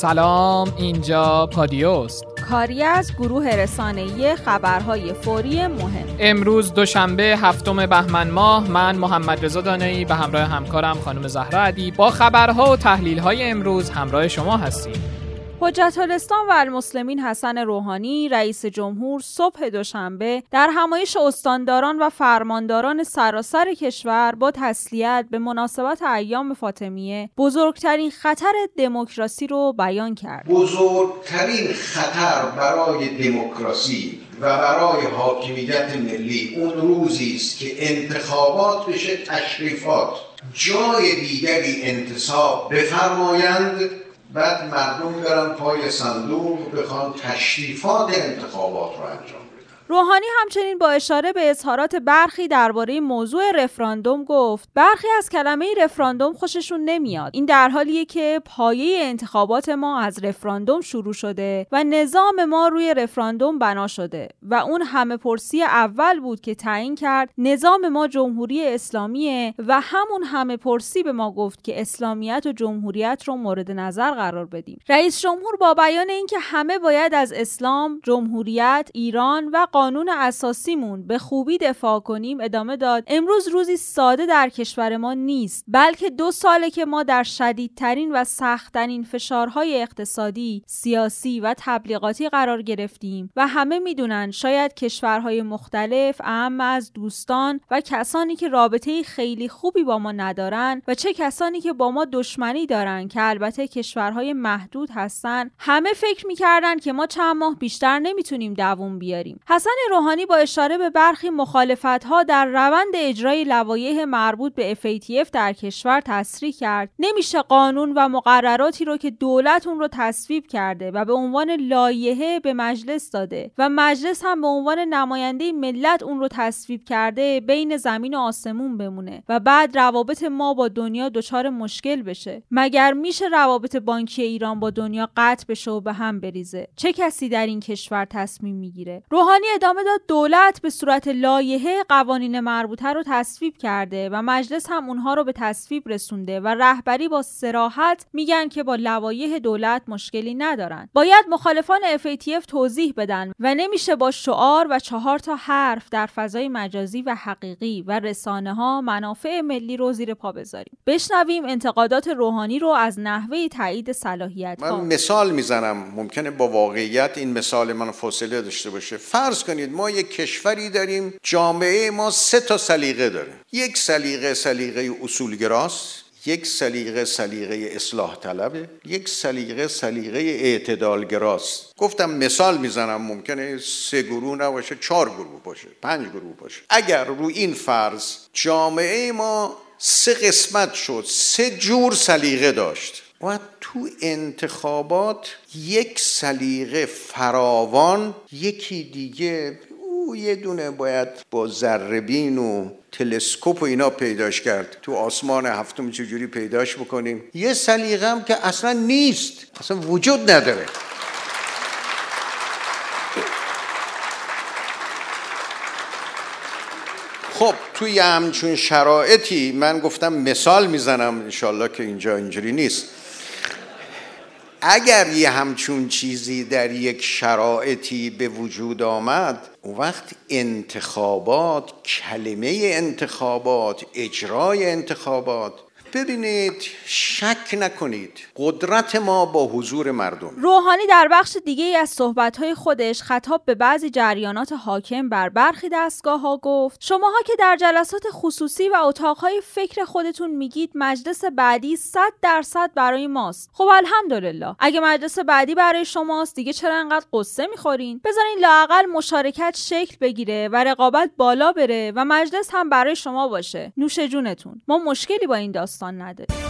سلام اینجا پادیوست. کاری از گروه رسانه‌ای خبرهای فوری مهم. امروز دوشنبه هفتم بهمن ماه من محمد رضا دانایی به همراه همکارم خانم زهرا عدی با خبرها و تحلیل‌های امروز همراه شما هستیم. حجت الاسلام و المسلمین حسن روحانی رئیس جمهور صبح دوشنبه در همایش استانداران و فرمانداران سراسر کشور با تسلیت به مناسبت ایام فاطمیه بزرگترین خطر دموکراسی رو بیان کرد. بزرگترین خطر برای دموکراسی و برای حاکمیت ملی اون روزی است که انتخابات بشه تشریفات جای دیگری انتصاب بفرمایند بعد مردم برن پای صندوق بخوان تشریفات انتخابات رو انجام روحانی همچنین با اشاره به اظهارات برخی درباره موضوع رفراندوم گفت برخی از کلمه رفراندوم خوششون نمیاد. این در حالیه که پایه انتخابات ما از رفراندوم شروع شده و نظام ما روی رفراندوم بنا شده و اون همه پرسی اول بود که تعیین کرد نظام ما جمهوری اسلامیه و همون همه پرسی به ما گفت که اسلامیت و جمهوریت رو مورد نظر قرار بدیم. رئیس جمهور با بیان اینکه همه باید از اسلام جمهوریت ایران و قانون اساسیمون به خوبی دفاع کنیم ادامه داد. امروز روزی ساده در کشور ما نیست بلکه دو ساله که ما در شدیدترین و سختترین فشارهای اقتصادی سیاسی و تبلیغاتی قرار گرفتیم و همه می‌دونن شاید کشورهای مختلف اهم از دوستان و کسانی که رابطه خیلی خوبی با ما ندارن و چه کسانی که با ما دشمنی دارن که البته کشورهای محدود هستن همه فکر می‌کردن که ما چند ماه بیشتر نمی‌تونیم دووم بیاریم. حسن روحانی با اشاره به برخی مخالفت ها در روند اجرای لوایح مربوط به FATF در کشور تصریح کرد. نمیشه قانون و مقرراتی رو که دولت اون رو تصویب کرده و به عنوان لایحه به مجلس داده و مجلس هم به عنوان نماینده ملت اون رو تصویب کرده بین زمین و آسمون بمونه و بعد روابط ما با دنیا دچار مشکل بشه. مگر میشه روابط بانکی ایران با دنیا قطع بشه و به هم بریزه؟ چه کسی در این کشور تصمیم می‌گیره؟ روحانی ادامه داد دولت به صورت لایحه قوانین مربوطه رو تصویب کرده و مجلس هم اونها رو به تصویب رسونده و رهبری با سراحت میگن که با لوایح دولت مشکلی ندارن. باید مخالفان FATF توضیح بدن و نمیشه با شعار و چهار تا حرف در فضای مجازی و حقیقی و رسانه ها منافع ملی رو زیر پا بذاریم. بشنویم انتقادات روحانی رو از نحوه تایید صلاحیت من مثال می‌زنم. ممکنه با واقعیت این مثال من فاصله داشته باشه. فرض کنید. ما یک کشوری داریم جامعه ما سه تا سلیقه داره. یک سلیقه سلیقه اصولگراست یک سلیقه سلیقه اصلاح طلبه یک سلیقه سلیقه اعتدالگراست. گفتم مثال می‌زنم ممکنه سه گروه نباشه چهار گروه باشه پنج گروه باشه. اگر رو این فرض جامعه ما سه قسمت شد سه جور سلیقه داشت. و تو انتخابات یک سلیقه فراوان یکی دیگه او یه دونه باید با ذربین و تلسکوپ و اینا پیداش کرد. تو آسمان هفتم چجوری پیداش بکنیم؟ یه سلیقه هم که اصلا نیست اصلا وجود نداره. خب توی همچون شرایطی من گفتم مثال می‌زنم انشالله که اینجا اینجوری نیست. اگر یه همچون چیزی در یک شرایطی به وجود آمد اون وقت انتخابات کلمه انتخابات اجرای انتخابات ببینید شک نکنید قدرت ما با حضور مردم. روحانی در بخش دیگه ای از صحبتهای خودش خطاب به بعضی جریانات حاکم بر برخی دستگاه ها گفت شماها که در جلسات خصوصی و اتاقهای فکر خودتون میگید مجلس بعدی 100 درصد برای ماست. خب الحمدلله. اگه مجلس بعدی برای شماست دیگه چرا انقدر قصه می‌خورین؟ بذارین لاقل مشارکت شکل بگیره و رقابت بالا بره و مجلس هم برای شما باشه. نوش جونتون. ما مشکلی با این داستان داستان نداره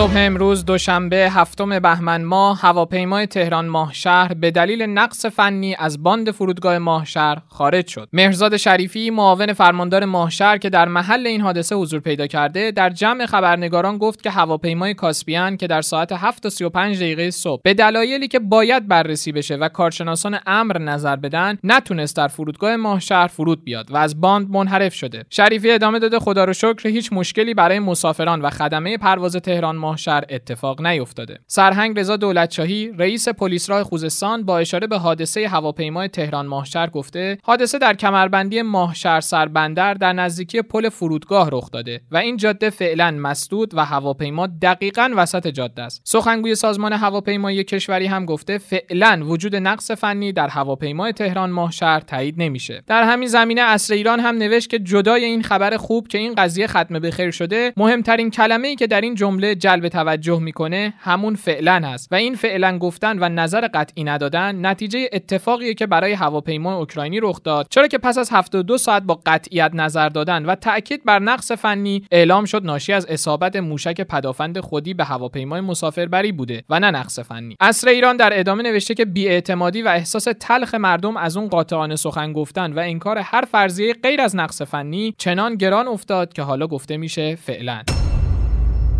صبح امروز دوشنبه هفتم بهمن ماه هواپیمای تهران ماهشهر به دلیل نقص فنی از باند فرودگاه ماهشهر خارج شد. مهرزاد شریفی معاون فرماندار ماهشهر که در محل این حادثه حضور پیدا کرده در جمع خبرنگاران گفت که هواپیمای کاسپیان که در ساعت 7 و 35 دقیقه صبح به دلایلی که باید بررسی بشه و کارشناسان امر نظر بدن نتونست در فرودگاه ماهشهر فرود بیاد و از باند منحرف شده. شریفی ادامه داده خدا رو شکر هیچ مشکلی برای مسافران و خدمه پرواز تهران ماهشهر اتفاق نیفتاده. سرهنگ رضا دولتشاهی رئیس پلیس راه خوزستان با اشاره به حادثه هواپیمای تهران ماهشهر گفته حادثه در کمربندی ماهشهر سربندر در نزدیکی پل فرودگاه رخ داده و این جاده فعلا مسدود و هواپیما دقیقا وسط جاده است. سخنگوی سازمان هواپیمایی کشوری هم گفته فعلا وجود نقص فنی در هواپیمای تهران ماهشهر تایید نمیشه. در همین زمینه اصر ایران هم نوشت که جدای این خبر خوب که این قضیه ختم به خیر شده مهمترین کلمه ای که در این جمله جلب توجه می‌کنه همون فعلا هست. و این فعلا گفتن و نظر قطعی ندادن نتیجه اتفاقیه که برای هواپیمای اوکراینی رخ داد. چرا که پس از 72 ساعت با قطعیت نظر دادن و تاکید بر نقص فنی اعلام شد ناشی از اصابت موشک پدافند خودی به هواپیمای مسافربری بوده و نه نقص فنی. اصر ایران در ادامه نوشته که بیاعتمادی و احساس تلخ مردم از اون قاطعانه سخن گفتن و انکار هر فرضیه غیر از نقص فنی چنان گران افتاد که حالا گفته میشه فعلا.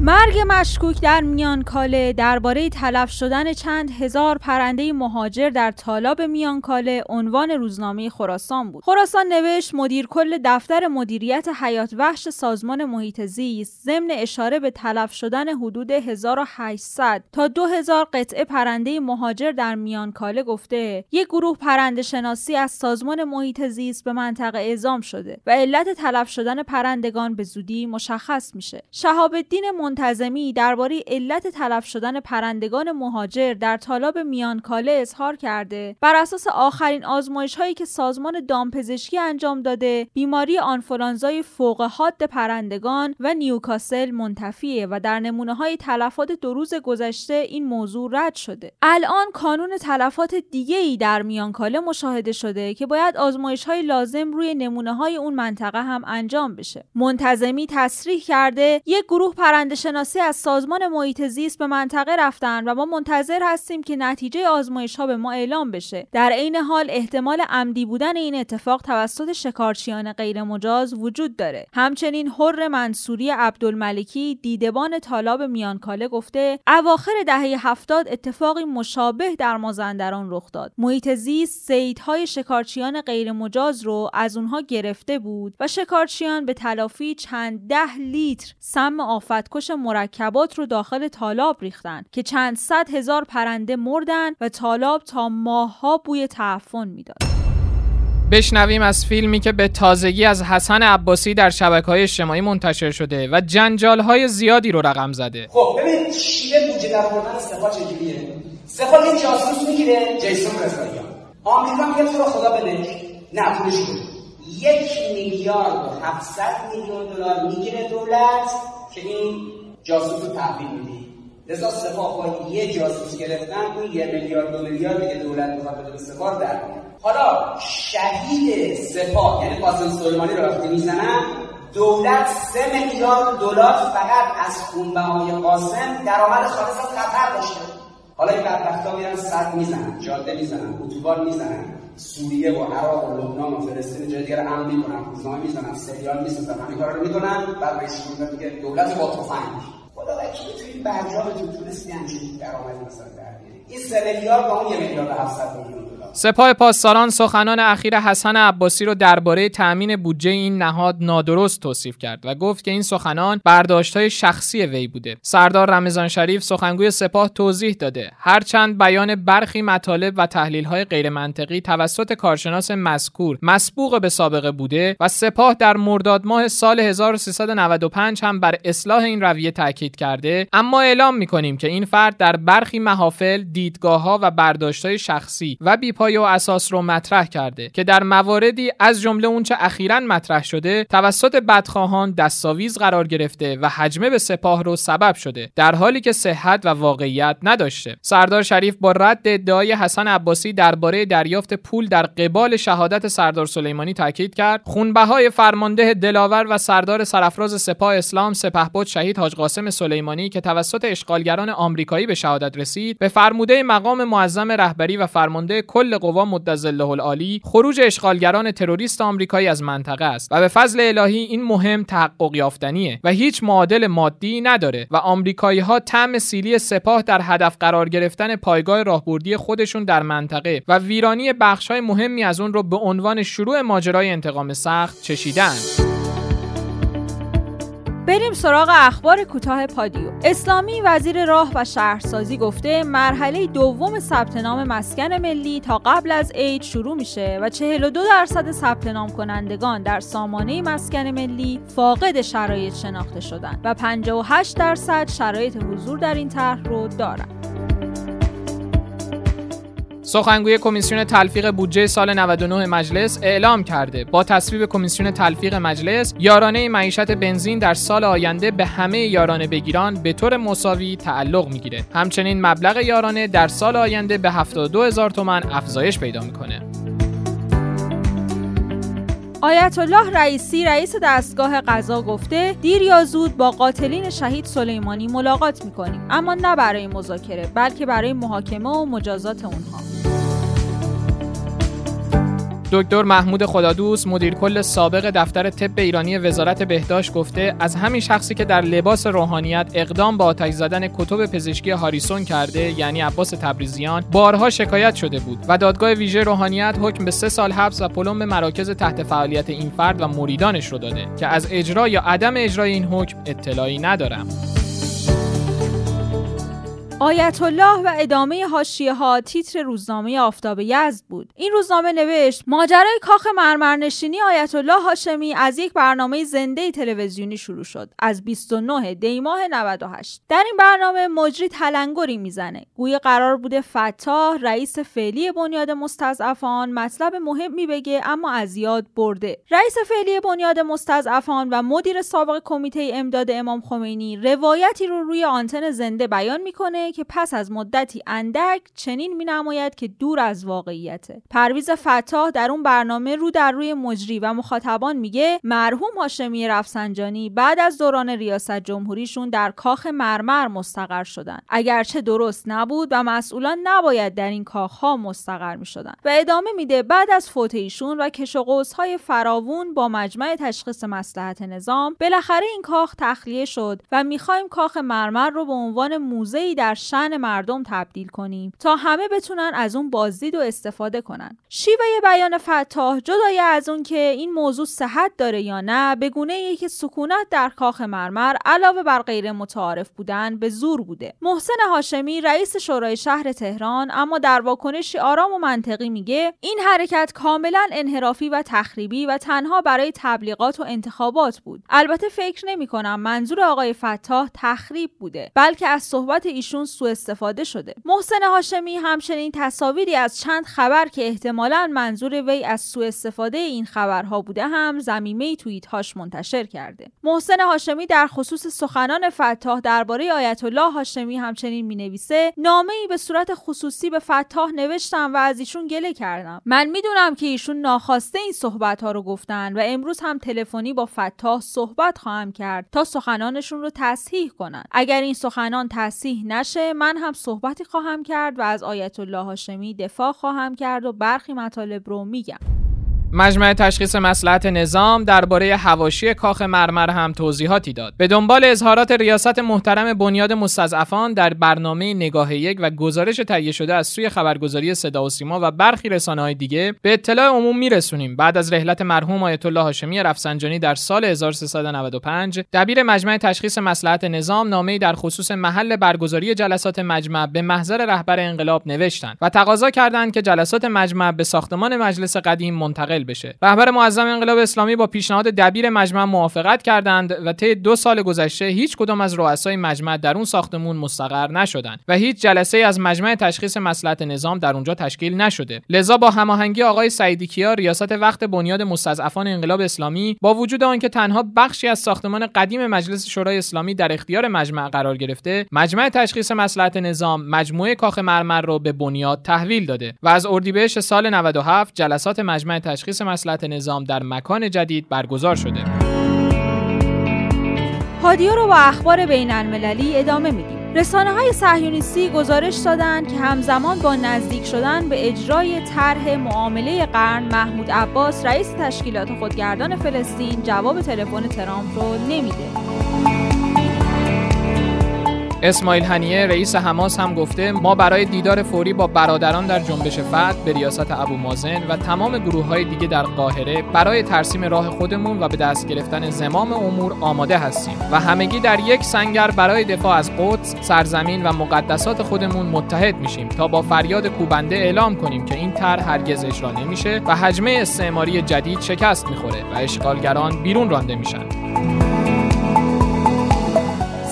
مرگ مشکوک در میانکاله درباره تلف شدن چند هزار پرنده مهاجر در تالاب میانکاله عنوان روزنامه خراسان بود. خراسان نوشت مدیر کل دفتر مدیریت حیات وحش سازمان محیط زیست ضمن اشاره به تلف شدن حدود 1800 تا 2000 قطعه پرنده مهاجر در میانکاله گفته یک گروه پرنده شناسی از سازمان محیط زیست به منطقه اعزام شده و علت تلف شدن پرندگان به زودی مشخص میشه. شهاب الدین منتظمی درباره علت تلف شدن پرندگان مهاجر در طالاب میانکاله اظهار کرده. بر اساس آخرین آزمایش هایی که سازمان دامپزشکی انجام داده بیماری آنفولانزای فوق حاد پرندگان و نیوکاسل منتفیه و در نمونه های تلفات دو روز گذشته این موضوع رد شده. الان کانون تلفات دیگه ای در میانکاله مشاهده شده که باید آزمایش های لازم روی نمونه های اون منطقه هم انجام بشه. منتظمی تصریح کرده یک گروه پرنده شناسی از سازمان محیط زیست به منطقه رفتن و ما منتظر هستیم که نتیجه آزمایش ها به ما اعلام بشه. در عین حال احتمال عمدی بودن این اتفاق توسط شکارچیان غیرمجاز وجود داره. همچنین حر منصوری عبدالملکی دیدبان طالاب میانکاله گفته اواخر دهه هفتاد اتفاقی مشابه در مازندران رخ داد. محیط زیست سیدهای شکارچیان غیرمجاز رو از اونها گرفته بود و شکارچیان به تلافی چند ده لیتر سم آفتکش مرکبات رو داخل تالاب ریختن که چند صد هزار پرنده مردن و تالاب تا ماهها بوی تعفن می‌داد. بشنویم از فیلمی که به تازگی از حسن عباسی در شبکه های اجتماعی منتشر شده و جنجال های زیادی رو رقم زده. خب ببین شیوه بودجه در آوردن سپاه چجوریه سپاه یه جاسوس می‌گیره. جیسون رضاییان. آمریکا میگه تو رو خدا بده نه پولش یک میلیارد و 700 میلیون دلار می‌گیره دولت که این جاسوس رو تحویل میدی. لذا سپاه با یه جاسوس گرفتن اون یه میلیارد دو میلیارد که دولت می‌خواد بده به سپاه در حالا شهید سپاه یعنی قاسم سلیمانی رو وقتی می‌زنن دولت سه میلیارد دلار فقط از خونبهای قاسم درآمد خالص از قطر داشته. حالا این بدبختا میرن صد می‌زنن جاده می‌زنن اتوبان می‌زنن سوریه و عراق و لبنان و فلسطین جای دیگر امن می‌کنن روزنامه می‌زنن سریال می‌سازن همین کارا رو می‌کنن بعد رئیس جمهور میگه دولت با تفنگ. خدا وکیلی تو این برجامتون تونستی همچین درآمدی مثلا در این سه میلیارد با اون یه میلیارد و 700 میلیون. سپاه پاسداران سخنان اخیر حسن عباسی رو درباره تأمین بودجه این نهاد نادرست توصیف کرد و گفت که این سخنان برداشت‌های شخصی وی بوده. سردار رمضان شریف سخنگوی سپاه توضیح داده هرچند بیان برخی مطالب و تحلیل‌های غیرمنطقی توسط کارشناس مذکور مسبوق به سابقه بوده و سپاه در مرداد ماه سال 1395 هم بر اصلاح این رویه تاکید کرده اما اعلام می‌کنیم که این فرد در برخی محافل دیدگاه‌ها و برداشت‌های شخصی و بی پایه و اساس رو مطرح کرده که در مواردی از جمله اونچه اخیرا مطرح شده توسط بدخواهان دستاویز قرار گرفته و حجمه به سپاه رو سبب شده در حالی که صحت و واقعیت نداشته. سردار شریف با رد ادعای حسن عباسی درباره دریافت پول در قبال شهادت سردار سلیمانی تاکید کرد. خونبهای فرمانده دلاور و سردار سرافراز سپاه اسلام سپهبد شهید حاج قاسم سلیمانی که توسط اشغالگران آمریکایی به شهادت رسید به فرموده مقام معظم رهبری و فرمانده کل کل قوا مدظله العالی خروج اشغالگران تروریست آمریکایی از منطقه است و به فضل الهی این مهم تحقق یافتنیه و هیچ معادل مادی نداره و آمریکایی ها طعم سیلی سپاه در هدف قرار گرفتن پایگاه راهبردی خودشون در منطقه و ویرانی بخش های مهمی از اون رو به عنوان شروع ماجرای انتقام سخت چشیدند. بریم سراغ اخبار کوتاه پادیو اسلامی وزیر راه و شهرسازی گفته مرحله دوم ثبت نام مسکن ملی تا قبل از عید شروع میشه و 42 درصد ثبت نام کنندگان در سامانه مسکن ملی فاقد شرایط شناخته شدن و 58 درصد شرایط حضور در این طرح رو دارند. سخنگوی کمیسیون تلفیق بودجه سال 99 مجلس اعلام کرده. با تصویب کمیسیون تلفیق مجلس یارانه معیشت بنزین در سال آینده به همه یارانه بگیران به طور مساوی تعلق می‌گیره. همچنین مبلغ یارانه در سال آینده به 72 هزار تومن افزایش پیدا می‌کنه. آیت الله رئیسی رئیس دستگاه قضا گفته دیر یا زود با قاتلین شهید سلیمانی ملاقات می‌کنیم. اما نه برای مذاکره بلکه برای محاکمه و مجازات اونها. دکتر محمود خدادوست مدیر کل سابق دفتر طب ایرانی وزارت بهداشت گفته از همین شخصی که در لباس روحانیت اقدام با آتش زدن کتب پزشکی هاریسون کرده یعنی عباس تبریزیان بارها شکایت شده بود و دادگاه ویژه روحانیت حکم به سه سال حبس و پلم به مراکز تحت فعالیت این فرد و مریدانش رو داده که از اجرا یا عدم اجرای این حکم اطلاعی ندارم. آیت الله و ادامه حاشیه ها تیتر روزنامه آفتاب یزد بود. این روزنامه نوشت ماجرای کاخ مرمرنشینی آیت الله هاشمی از یک برنامه زنده تلویزیونی شروع شد. از 29 دی ماه 98 در این برنامه مجری تلنگری می‌زنه. گویا قرار بوده فتاح رئیس فعلی بنیاد مستضعفان مطلب مهمی بگه اما از یاد برده. رئیس فعلی بنیاد مستضعفان و مدیر سابق کمیته امداد امام خمینی روایتی رو روی آنتن زنده بیان می‌کنه که پس از مدتی اندک چنین می نماید که دور از واقعیته پرویز فتاح در اون برنامه رو در روی مجری و مخاطبان میگه مرحوم هاشمی رفسنجانی بعد از دوران ریاست جمهوریشون در کاخ مرمر مستقر شدن. اگرچه درست نبود و مسئولان نباید در این ها مستقر می شدن و ادامه میده بعد از فوت ایشون و کش و های فراوون با مجمع تشخیص مسلحت نظام بالاخره این کاخ تخلیه شد و می‌خوایم کاخ مرمر رو به عنوان موزه‌ای در شن مردم تبدیل کنیم تا همه بتونن از اون بازدید و استفاده کنن. شیوه بیان فتاح جدای از اون که این موضوع صحت داره یا نه به گونه که سکونت در کاخ مرمر علاوه بر غیر متعارف بودن به زور بوده. محسن هاشمی رئیس شورای شهر تهران اما در واکنشی آرام و منطقی میگه این حرکت کاملا انحرافی و تخریبی و تنها برای تبلیغات و انتخابات بود. البته فکر نمی کنم منظور آقای فتاح تخریب بوده بلکه از صحبت ایشون سوء استفاده شده. محسن هاشمی همچنین تصاویری از چند خبر که احتمالا منظور وی از سوء استفاده این خبرها بوده هم زمیمه توییت هاش منتشر کرده. محسن هاشمی در خصوص سخنان فتاح درباره آیت الله هاشمی همچنین می نویسه نامه ای به صورت خصوصی به فتاح نوشتم و از ایشون گله کردم. من می‌دونم که ایشون ناخواسته این صحبت ها رو گفتن و امروز هم تلفنی با فتاح صحبت خواهم کرد تا سخنانشون رو تصحیح کنند اگر این سخنان تصحیح نشه من هم صحبتی خواهم کرد و از آیت الله هاشمی دفاع خواهم کرد و برخی مطالب رو میگم. مجمع تشخیص مسلحت نظام درباره هواشی کاخ مرمر هم توضیحاتی داد. به دنبال اظهارات ریاست محترم بنیاد مستضعفان در برنامه نگاه یک و گزارش تهیه شده از سوی خبرگزاری صدا و سیما و برخی رسانه های دیگه به اطلاع عموم میرسونیم. بعد از رحلت مرحوم آیت الله هاشمی رفسنجانی در سال 1395 دبیر مجمع تشخیص مسلحت نظام نامه‌ای در خصوص محل برگزاری جلسات مجمع به محضر رهبر انقلاب نوشتند و تقاضا کردند که جلسات مجمع به ساختمان مجلس قدیم منتقل بشه. رهبر معظم انقلاب اسلامی با پیشنهاد دبیر مجمع موافقت کردند و طی دو سال گذشته هیچ کدام از رؤسای مجمع در اون ساختمون مستقر نشدند و هیچ جلسه از مجمع تشخیص مسلحت نظام در اونجا تشکیل نشده. لذا با هماهنگی آقای سعیدی کیا ریاست وقت بنیاد مستضعفان انقلاب اسلامی با وجود آنکه تنها بخشی از ساختمان قدیم مجلس شورای اسلامی در اختیار مجمع قرار گرفته مجمع تشخیص مسلحت نظام مجموعه کاخ مرمر رو به بنیاد تحویل داده و از اردیبهشت سال 97 جلسات مجمع تشخیص تشخیص مسلحت نظام در مکان جدید برگزار شده. پادیو رو با اخبار بین المللی ادامه میدیم. رسانه های صهیونیستی گزارش دادند که همزمان با نزدیک شدن به اجرای طرح معامله قرن محمود عباس رئیس تشکیلات خودگردان فلسطین جواب تلفن ترامپ رو نمیده. اسماعیل هنیه رئیس حماس هم گفته ما برای دیدار فوری با برادران در جنبش فتح به ریاست ابو مازن و تمام گروه های دیگه در قاهره برای ترسیم راه خودمون و به دست گرفتن زمام امور آماده هستیم و همگی در یک سنگر برای دفاع از قدس، سرزمین و مقدسات خودمون متحد میشیم تا با فریاد کوبنده اعلام کنیم که این طرح هرگز اجرا نمیشه و حجمه استعماری جدید شکست می‌خوره و اشغالگران بیرون رانده میشن.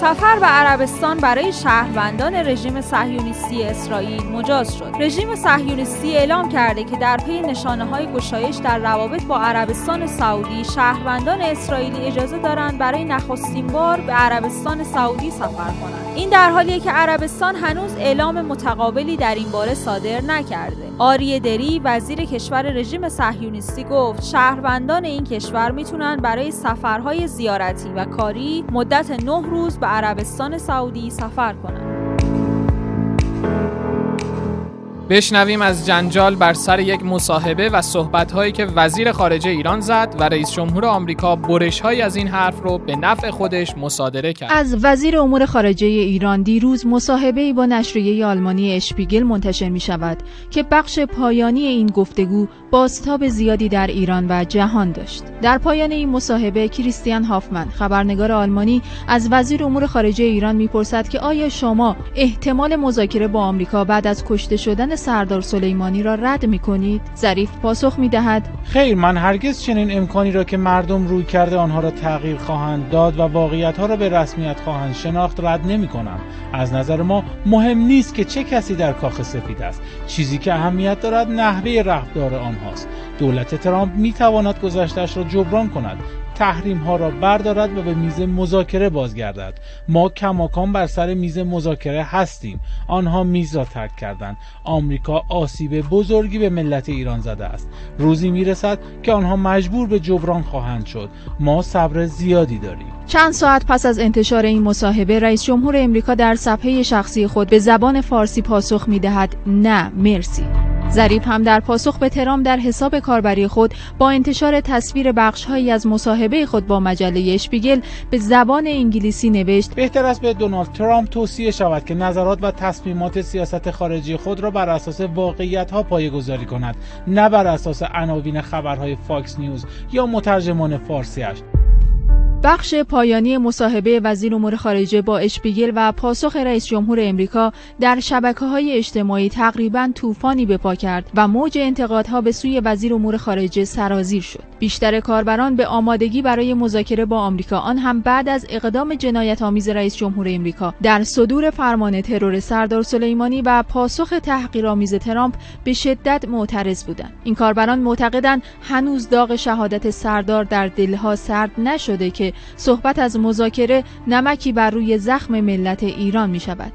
سفر به عربستان برای شهروندان رژیم صهیونیستی اسرائیل مجاز شد. رژیم صهیونیستی اعلام کرده که در پی نشانه های گشایش در روابط با عربستان سعودی شهروندان اسرائیلی اجازه دارند برای نخستین بار به عربستان سعودی سفر کنند. این در حالیه که عربستان هنوز اعلام متقابلی در این باره صادر نکرده. آریه دری وزیر کشور رژیم صهیونیستی گفت شهروندان این کشور می‌تونن برای سفرهای زیارتی و کاری مدت نه روز به عربستان سعودی سفر کنند. بشنویم از جنجال بر سر یک مصاحبه و صحبت‌هایی که وزیر خارجه ایران زد و رئیس جمهور آمریکا برش‌های از این حرف رو به نفع خودش مصادره کرد. از وزیر امور خارجه ایران دیروز مصاحبه‌ای با نشریه آلمانی اشپیگل منتشر می شود که بخش پایانی این گفتگو بازتاب زیادی در ایران و جهان داشت. در پایان این مصاحبه کریستیان هافمن خبرنگار آلمانی از وزیر امور خارجه ایران می‌پرسد که آیا شما احتمال مذاکره با آمریکا بعد از کشته شدن سردار سلیمانی را رد می کنید؟ ظریف پاسخ می دهد خیر من هرگز چنین امکانی را که مردم روی کرده آنها را تغییر خواهند داد و واقعیت ها را به رسمیت خواهند شناخت رد نمی کنم. از نظر ما مهم نیست که چه کسی در کاخ سفید است. چیزی که اهمیت دارد نحوه رفتار آنهاست. دولت ترامپ می تواند گذشتش را جبران کند. تحریم ها را بردارد و به میز مذاکره بازگردد. ما کماکان بر سر میز مذاکره هستیم. آنها میز را ترک کردند. آمریکا آسیب بزرگی به ملت ایران زده است. روزی می‌رسد که آنها مجبور به جبران خواهند شد. ما صبر زیادی داریم. چند ساعت پس از انتشار این مصاحبه رئیس جمهور امریکا در صفحه شخصی خود به زبان فارسی پاسخ می دهد نه مرسی. ظریف هم در پاسخ به ترام در حساب کاربری خود با انتشار تصویر بخشهایی از مصاحبه خود با مجله اشپیگل به زبان انگلیسی نوشت. بهتر است به دونالد ترامپ توصیه شود که نظرات و تصمیمات سیاست خارجی خود را بر اساس واقعیت ها پایه‌گذاری کند نه بر اساس عناوین خبرهای فاکس نیوز یا مترجمان فارسیش بخش پایانی مصاحبه وزیر امور خارجه با اشپیگل و پاسخ رئیس جمهور امریکا در شبکه های اجتماعی تقریبا طوفانی به پا کرد و موج انتقادها به سوی وزیر امور خارجه سرازیر شد. بیشتر کاربران به آمادگی برای مذاکره با آمریکا آن هم بعد از اقدام جنایت آمیز رئیس جمهور امریکا در صدور فرمان ترور سردار سلیمانی و پاسخ تحقیرآمیز ترامپ به شدت معترض بودند. این کاربران معتقدند هنوز داغ شهادت سردار در دلها سرد نشده که صحبت از مذاکره نمکی بر روی زخم ملت ایران می شود.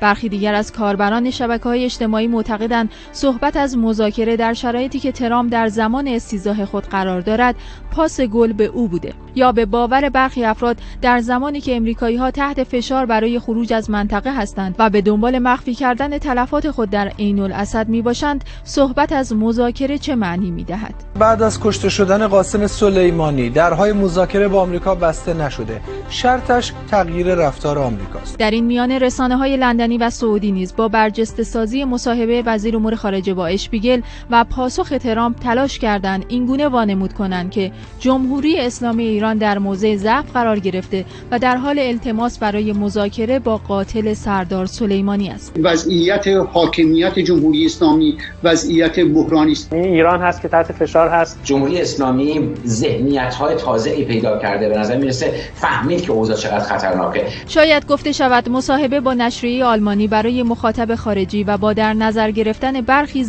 برخی دیگر از کاربران شبکه های اجتماعی معتقدند صحبت از مذاکره در شرایطی که ترام در زمان استیزاه خود قرار دارد پاس گل به او بوده. یا به باور برخی افراد در زمانی که امریکایی ها تحت فشار برای خروج از منطقه هستند و به دنبال مخفی کردن تلفات خود در عین الاسد می باشند صحبت از مذاکره چه معنی می دهد بعد از کشته شدن قاسم سلیمانی درهای مذاکره با آمریکا بسته نشده. شرطش تغییر رفتار آمریکاست. در این میان رسانه های لندنی و سعودی نیز با برجسته سازی مصاحبه وزیر امور خارجه با اشپیگل و پاسخ ترامپ تلاش کردند اینگونه وانمود کنند که جمهوری اسلامی ایران در موضع ضعف قرار گرفته و در حال التماس برای مذاکره با قاتل سردار سلیمانی است. وضعیت حاکمیت جمهوری اسلامی وضعیت بحرانی است. ایران هست که تحت فشار هست. جمهوری اسلامی ذهنیت های تازه ای پیدا کرده. به نظر می‌رسه فهمید که اوضاع چقدر خطرناکه. شاید گفته شود مصاحبه با نشریه آلمانی برای مخاطب خارجی و با در نظر گرفتن برخی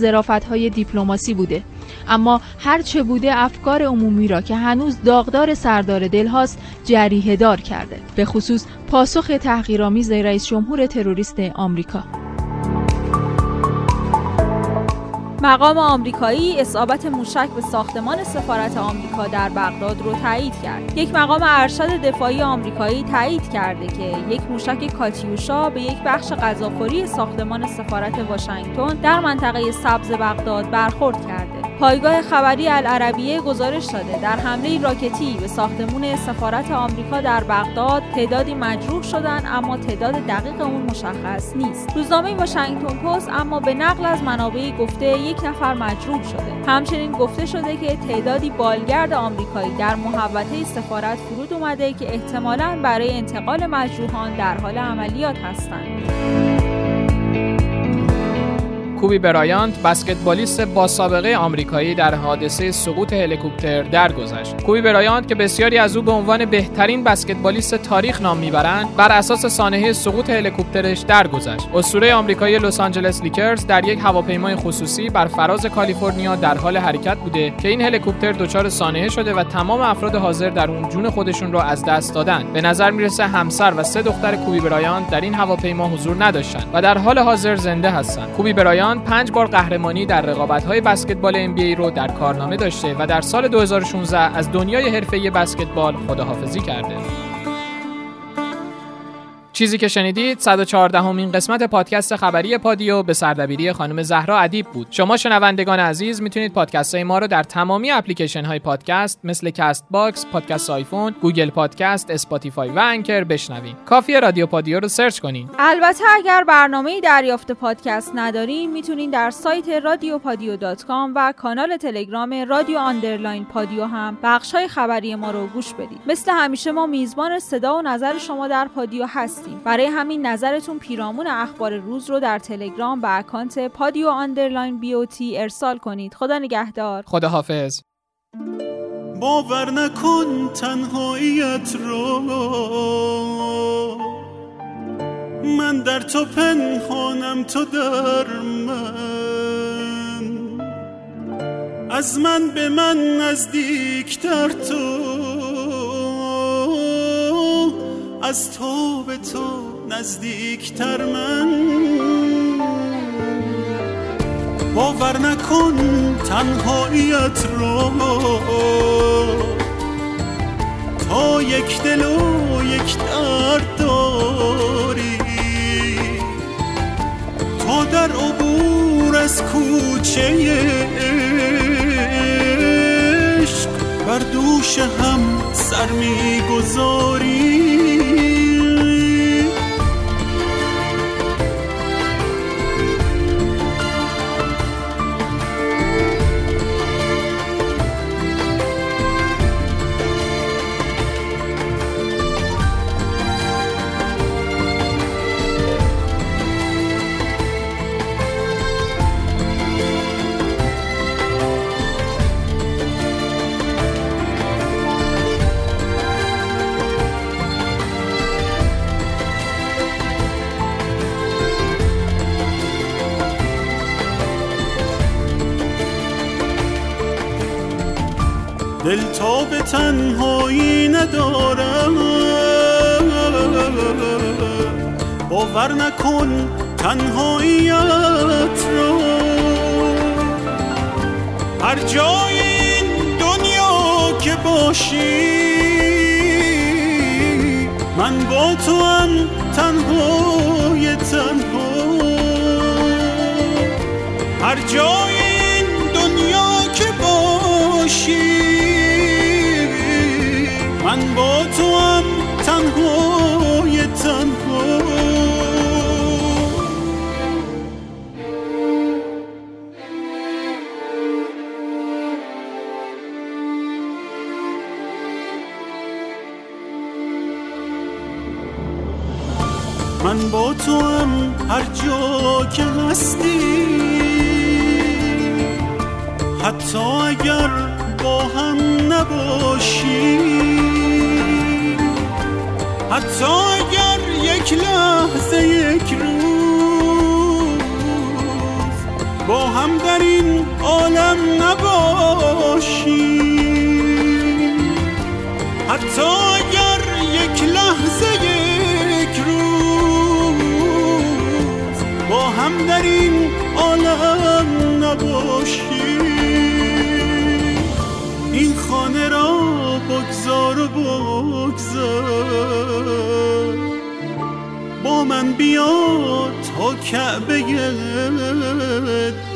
های دیپلماسی بوده. اما هرچه بوده افکار عمومی را که هنوز داغدار سردار دل هاست جریه دار کرده به خصوص پاسخ تحقیرآمیز رئیس جمهور تروریست آمریکا مقام آمریکایی اصابت موشک به ساختمان سفارت آمریکا در بغداد رو تایید کرد. یک مقام ارشد دفاعی آمریکایی تایید کرده که یک موشک کاتیوشا به یک بخش غذاخوری ساختمان سفارت واشنگتن در منطقه سبز بغداد برخورد کرده. پایگاه خبری العربیه گزارش داده. در حمله راکتی به ساختمون سفارت آمریکا در بغداد تعدادی مجروح شدن اما تعداد دقیق اون مشخص نیست. روزنامه واشنگتن پست اما به نقل از منابعی گفته یک نفر مجروح شده. همچنین گفته شده که تعدادی بالگرد آمریکایی در محوطه سفارت فرود اومده که احتمالا برای انتقال مجروحان در حال عملیات هستند. کوبی برایانت بسکتبالیست با سابقه آمریکایی در حادثه سقوط هلیکوپتر درگذشت. کوبی برایانت که بسیاری از او به عنوان بهترین بسکتبالیست تاریخ نام می‌برند، بر اساس سانحه سقوط هلیکوپترش درگذشت. اسطوره آمریکایی لس آنجلس لیکرز در یک هواپیمای خصوصی بر فراز کالیفرنیا در حال حرکت بوده که این هلیکوپتر دچار سانحه شده و تمام افراد حاضر در اون جون خودشون را از دست دادن. به نظر می‌رسه همسر و سه دختر کوبی برایانت در این هواپیما حضور نداشتند و در حال حاضر زنده هستند. کوبی برایانت پنج بار قهرمانی در رقابت‌های بسکتبال NBA رو در کارنامه داشته و در سال 2016 از دنیای حرفه‌ای بسکتبال خداحافظی کرده. چیزی که شنیدید 114مین قسمت پادکست خبری پادیو به سردبیری خانم زهرا ادیب بود. شما شنوندگان عزیز می‌تونید پادکست های ما رو در تمامی اپلیکیشن های پادکست مثل کست باکس، پادکست آیفون، گوگل پادکست، اسپاتیفای و انکر بشنوید. کافی رادیو پادیو رو search کنید. البته اگر برنامه دریافت پادکست ندارین می‌تونید در سایت رادیو پادیو.com و کانال تلگرام رادیو underline پادیو هم بخش های خبری ما رو گوش بدید. مثل همیشه ما میزبان صدا و نظر شما در پادیو هستیم. برای همین نظرتون پیرامون اخبار روز رو در تلگرام به اکانت پادیو underline بیوتی ارسال کنید. خدا نگهدار. خدا حافظ باور نکن تنهاییت رو. من در تو پنهانم تو در من. از من به من نزدیکتر تو. از تو به تو نزدیکتر من. باور نکن تنهاییت رو. تا یک دل و یک درد داری. تا در عبور از کوچه عشق بر دوش هم سر می‌گذاری. تا به تنهایی ندارم. باور نکن تنهاییت رو. هر جای این دنیا که باشی من با تو هم تنهای تنها. هر جای من با تو هم تنهای تنها من با تو هم هر جا که هستی حتی اگر با هم نباشی. حتی اگر یک لحظه یک روز با هم در این عالم نباشی حتی اگر یک لحظه یک روز با هم در این عالم نباشی این خانه را بگذار بگذار. با من بیا تا کعبه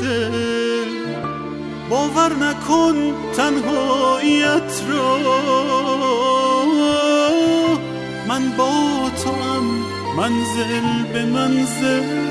دل باور نکن تنهاییت را. من با تو هم منزل به منزل.